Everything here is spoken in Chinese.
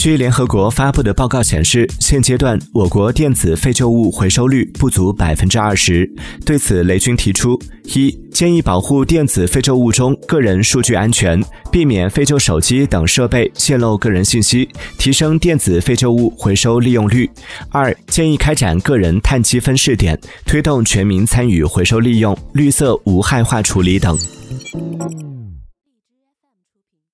据联合国发布的报告显示现阶段我国电子废旧物回收率不足百分之二十。对此雷军提出一建议保护电子废旧物中个人数据安全避免废旧手机等设备泄露个人信息提升电子废旧物回收利用率。二建议开展个人碳积分试点推动全民参与回收利用绿色无害化处理等。